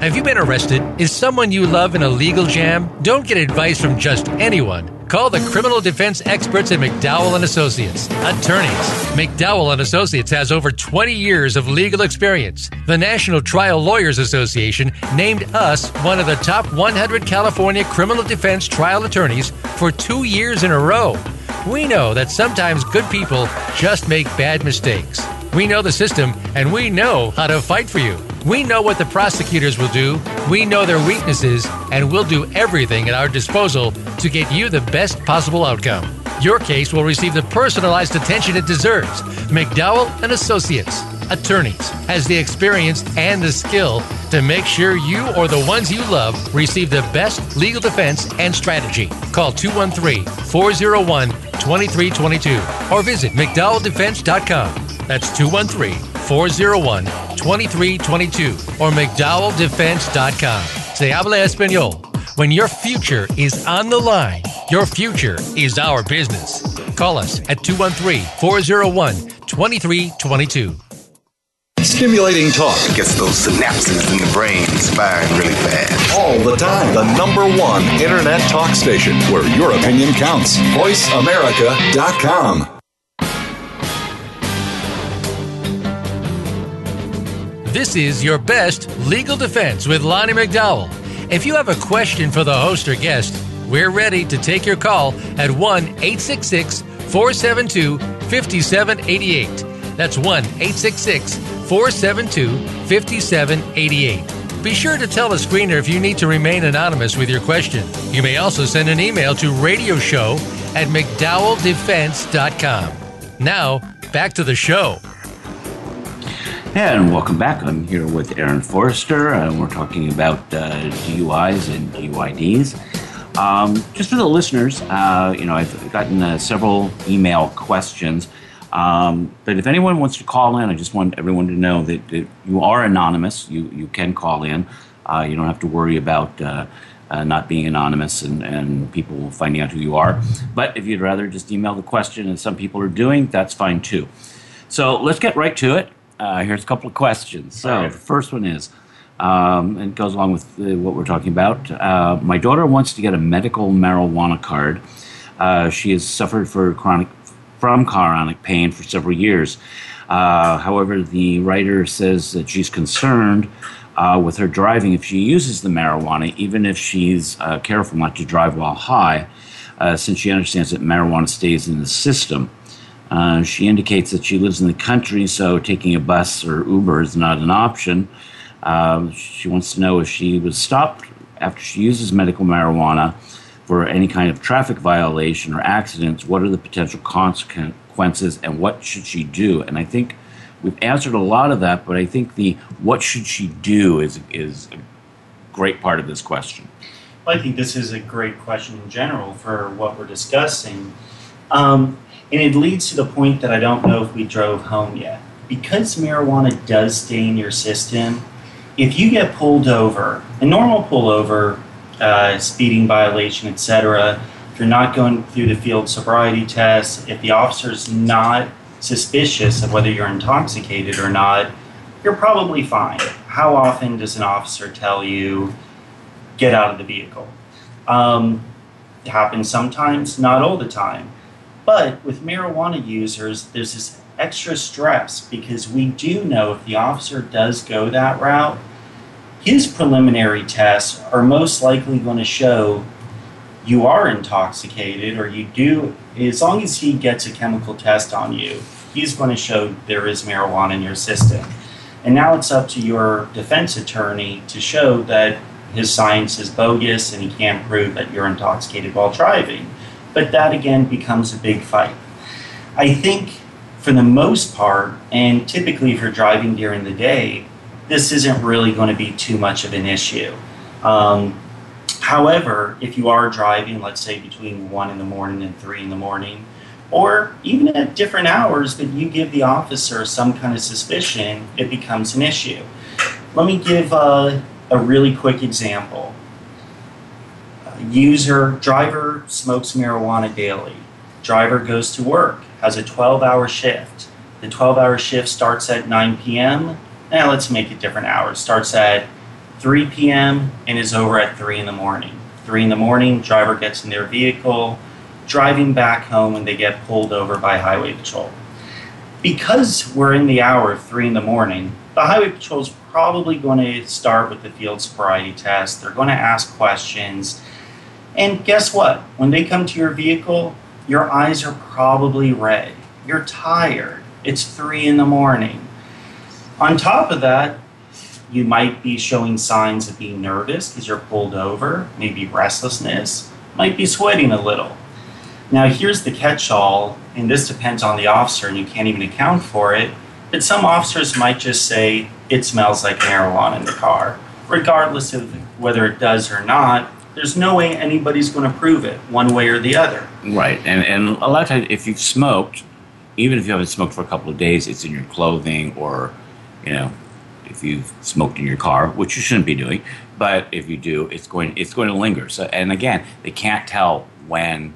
Have you been arrested? Is someone you love in a legal jam? Don't get advice from just anyone. Call the criminal defense experts at McDowell and Associates. Attorneys. McDowell and Associates has over 20 years of legal experience. The National Trial Lawyers Association named us one of the top 100 California criminal defense trial attorneys for 2 years in a row. We know that sometimes good people just make bad mistakes. We know the system and we know how to fight for you. We know what the prosecutors will do, we know their weaknesses, and we'll do everything at our disposal to get you the best possible outcome. Your case will receive the personalized attention it deserves. McDowell and Associates, attorneys, has the experience and the skill to make sure you or the ones you love receive the best legal defense and strategy. Call 213 401 2322 or visit McDowellDefense.com. That's 213 401 2322 or McDowellDefense.com. Se habla español. When your future is on the line, your future is our business. Call us at 213 401 2322.
Stimulating talk it gets those synapses in the brain firing really fast. All the time. The number one internet talk station where your opinion counts. VoiceAmerica.com.
This is your best legal defense with Lonnie McDowell. If you have a question for the host or guest, we're ready to take your call at 1 866 472 5788. That's 1 866 472 5788. Be sure to tell the screener if you need to remain anonymous with your question. You may also send an email to radio show at mcdowelldefense.com. Now, back to the show.
And welcome back. I'm here with Eran Forster, and we're talking about uh, DUIs and DUIDs. Um, just for the listeners, uh, you know, I've gotten uh, several email questions, um, but if anyone wants to call in, I just want everyone to know that, that you are anonymous. You you can call in. Uh, you don't have to worry about. Uh, uh not being anonymous and, and people finding out who you are. But if you'd rather just email the question, and some people are doing, that's fine too. So let's get right to it uh, here's a couple of questions. So right. the first one is, um, and it goes along with uh, what we're talking about. Uh, my daughter wants to get a medical marijuana card. Uh, she has suffered for chronic from chronic pain for several years. Uh, however, the writer says that she's concerned with her driving if she uses the marijuana, even if she's careful not to drive while high, since she understands that marijuana stays in the system. Uh, she indicates that she lives in the country, so taking a bus or Uber is not an option. Uh, she wants to know if she was stopped after she uses medical marijuana for any kind of traffic violation or accidents. What are the potential consequences and what should she do? And I think we've answered a lot of that, but I think the what should she do is, is a great part of this question.
Well, I think this is a great question in general for what we're discussing. Um, and it leads to the point that I don't know if we drove home yet. Because marijuana does stay in your system, if you get pulled over, a normal pullover, uh, speeding violation, etc., if you're not going through the field sobriety test, if the officer's not suspicious of whether you're intoxicated or not, you're probably fine. How often does an officer tell you, get out of the vehicle? Um, it happens sometimes, not all the time. But with marijuana users, there's this extra stress because we do know if the officer does go that route, his preliminary tests are most likely going to show you are intoxicated or you do, as long as he gets a chemical test on you, he's going to show there is marijuana in your system. And now it's up to your defense attorney to show that his science is bogus and he can't prove that you're intoxicated while driving. But that again becomes a big fight. I think for the most part, and typically if you're driving during the day, this isn't really going to be too much of an issue. Um, however, if you are driving, let's say between 1 in the morning and 3 in the morning, or even at different hours that you give the officer some kind of suspicion, it becomes an issue. Let me give a, uh, a really quick example. User, driver smokes marijuana daily. Driver goes to work, has a 12 hour shift. The 12 hour shift starts at 9 p.m. Now eh, let's make it different hours. Starts at 3 p.m. and is over at 3 in the morning. 3 in the morning, driver gets in their vehicle, driving back home, and they get pulled over by Highway Patrol. Because we're in the hour of 3 in the morning, the Highway Patrol is probably going to start with the field sobriety test. They're going to ask questions and guess what? When they come to your vehicle, your eyes are probably red. You're tired. It's three in the morning. On top of that, you might be showing signs of being nervous because you're pulled over, maybe restlessness, might be sweating a little. Now, here's the catch all, and this depends on the officer, and you can't even account for it. But some officers might just say, it smells like marijuana in the car. Regardless of whether it does or not, there's no way anybody's going to prove it one way or the other.
Right, and and a lot of times if you've smoked, even if you haven't smoked for a couple of days, it's in your clothing or, you know, if you've smoked in your car, which you shouldn't be doing, but if you do, it's going it's going to linger. So, and again, they can't tell when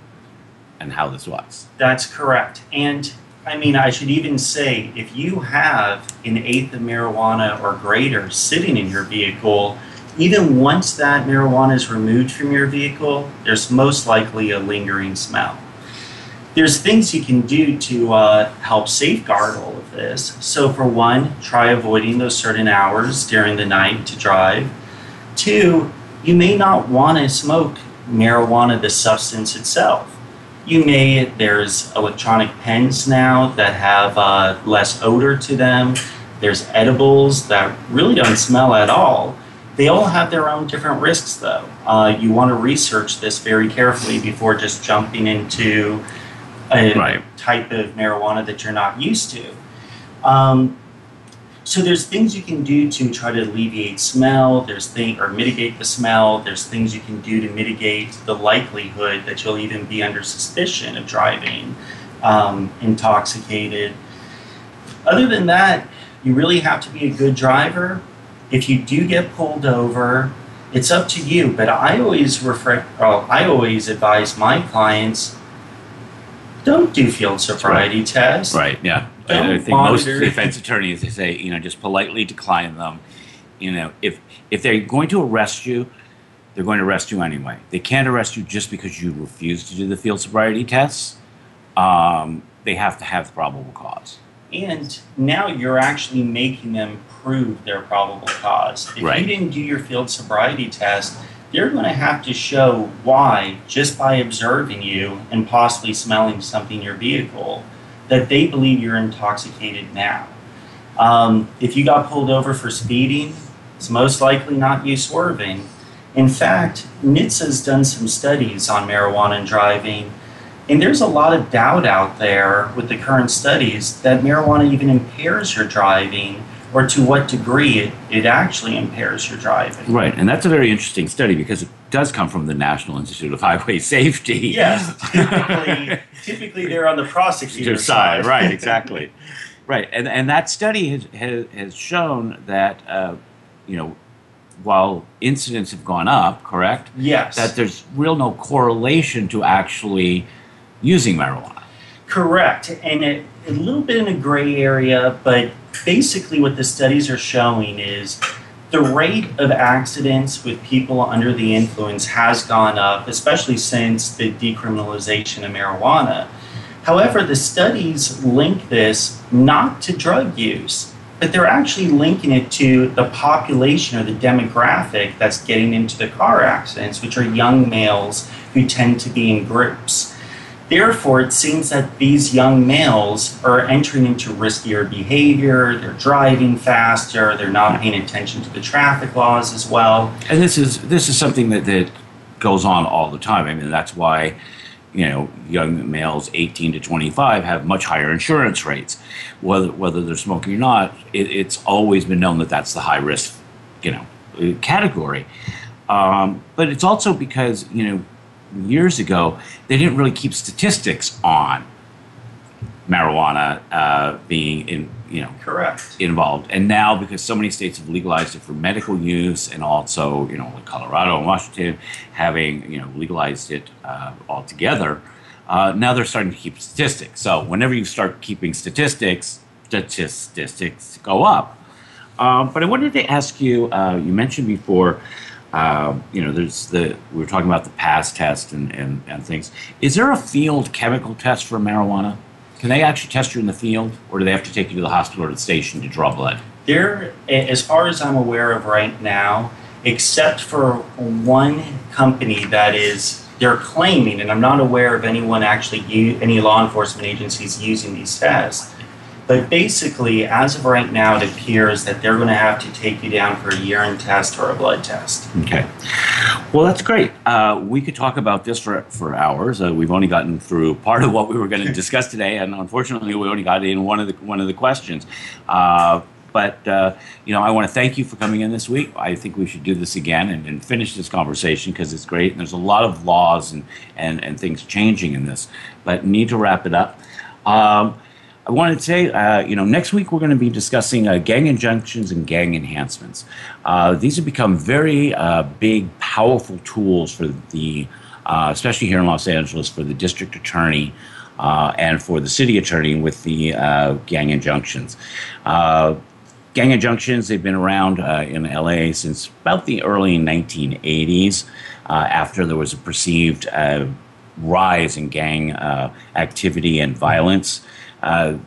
and how this was.
That's correct. And I mean, I should even say if you have an eighth of marijuana or greater sitting in your vehicle even once that marijuana is removed from your vehicle, there's most likely a lingering smell. There's things you can do to uh, help safeguard all of this. So, for one, try avoiding those certain hours during the night to drive. Two, you may not want to smoke marijuana, the substance itself. You may, there's electronic pens now that have uh, less odor to them, there's edibles that really don't smell at all. They all have their own different risks, though. Uh, you want to research this very carefully before just jumping into a right. type of marijuana that you're not used to. Um, so there's things you can do to try to alleviate smell. There's thing or mitigate the smell. There's things you can do to mitigate the likelihood that you'll even be under suspicion of driving um, intoxicated. Other than that, you really have to be a good driver. If you do get pulled over, it's up to you. But I always refer, well, I always advise my clients don't do field sobriety right. tests.
Right. Yeah. Don't I think most defense *laughs* attorneys they say you know just politely decline them. You know if if they're going to arrest you, they're going to arrest you anyway. They can't arrest you just because you refuse to do the field sobriety tests. Um, they have to have probable cause.
And now you're actually making them prove their probable cause. If right. you didn't do your field sobriety test, they're going to have to show why, just by observing you and possibly smelling something in your vehicle, that they believe you're intoxicated now. Um, if you got pulled over for speeding, it's most likely not you swerving. In fact, NHTSA's done some studies on marijuana and driving, and there's a lot of doubt out there with the current studies that marijuana even impairs your driving or to what degree it, it actually impairs your driving.
Right, and that's a very interesting study because it does come from the National Institute of Highway Safety.
Yes, *laughs* typically, typically they're on the prosecutor side.
side. Right, exactly. right, and and that study has has, has shown that uh, you know while incidents have gone up, correct?
Yes.
That there's real no correlation to actually using marijuana.
Correct, and it, a little bit in a gray area, but basically what the studies are showing is the rate of accidents with people under the influence has gone up, especially since the decriminalization of marijuana. However, the studies link this not to drug use, but they're actually linking it to the population or the demographic that's getting into the car accidents, which are young males who tend to be in groups. Therefore, it seems that these young males are entering into riskier behavior. They're driving faster. They're not paying attention to the traffic laws as well.
And this is this is something that, that goes on all the time. I mean, that's why you know young males 18 to 25 have much higher insurance rates, whether whether they're smoking or not. It, it's always been known that that's the high risk, you know, category. Um, but it's also because you know years ago, they didn't really keep statistics on marijuana uh, being in, you know
correct
involved. And now, because so many states have legalized it for medical use, and also you know like Colorado and Washington having you know legalized it uh, altogether, uh, now they're starting to keep statistics. So whenever you start keeping statistics, statistics go up. Um, but I wanted to ask you. Uh, you mentioned before um, you know, there's the we are talking about the pass test and, and, and things. Is there a field chemical test for marijuana? Can they actually test you in the field, or do they have to take you to the hospital or the station to draw blood?
There, as far as I'm aware of right now, except for one company that is they're claiming, and I'm not aware of anyone actually, any law enforcement agencies using these tests but basically, as of right now, it appears that they're going to have to take you down for a urine test or a blood test.
Okay. Well, that's great. Uh, we could talk about this for, for hours. Uh, we've only gotten through part of what we were going *laughs* to discuss today, and unfortunately, we only got in one of the one of the questions. Uh, but uh, you know, I want to thank you for coming in this week. I think we should do this again and, and finish this conversation because it's great. And there's a lot of laws and, and, and things changing in this, but need to wrap it up. Um, I want to say, uh, you know, next week we're going to be discussing uh, gang injunctions and gang enhancements. Uh, these have become very uh, big, powerful tools for the, uh, especially here in Los Angeles, for the district attorney uh, and for the city attorney with the gang injunctions. gang injunctions, they've been around in LA since about the early 1980s after there was a perceived rise in gang activity and violence. Uh,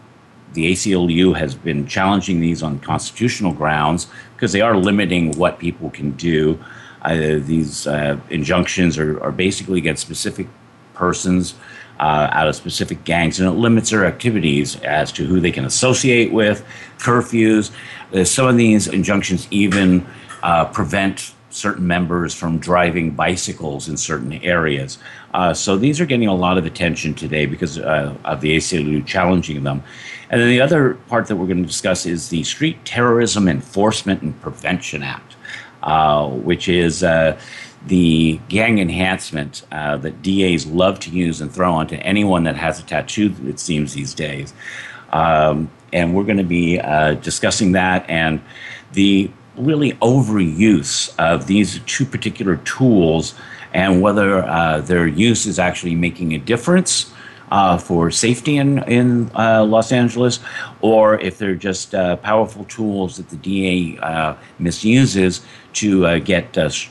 the ACLU has been challenging these on constitutional grounds because they are limiting what people can do. Uh, these uh, injunctions are, are, basically against specific persons uh, out of specific gangs, and it limits their activities as to who they can associate with, curfews. Uh, some of these injunctions even uh, prevent certain members from driving bicycles in certain areas. Uh, so these are getting a lot of attention today because uh, of the ACLU challenging them. And then the other part that we're going to discuss is the Street Terrorism Enforcement and Prevention Act, uh, which is uh, the gang enhancement uh, that DAs love to use and throw onto anyone that has a tattoo, it seems, these days. Um, and we're going to be uh, discussing that and the really overuse of these two particular tools and whether uh, their use is actually making a difference uh, for safety in, in uh, Los Angeles or if they're just uh, powerful tools that the DA uh, misuses to uh, get sh-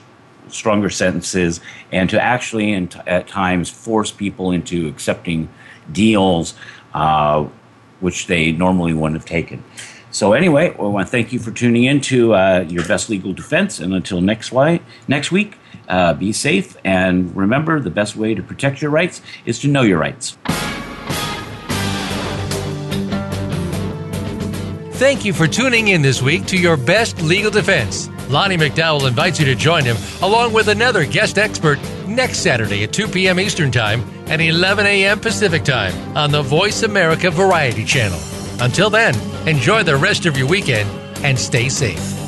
stronger sentences and to actually t- at times force people into accepting deals which they normally wouldn't have taken. So anyway, we want to thank you for tuning in to uh, your best legal defense. And until next, next week, uh, be safe and remember the best way to protect your rights is to know your rights.
Thank you for tuning in this week to your best legal defense. Lonnie McDowell invites you to join him along with another guest expert next Saturday at 2 p.m. Eastern Time and 11 a.m. Pacific Time on the Voice America Variety Channel. Until then, enjoy the rest of your weekend and stay safe.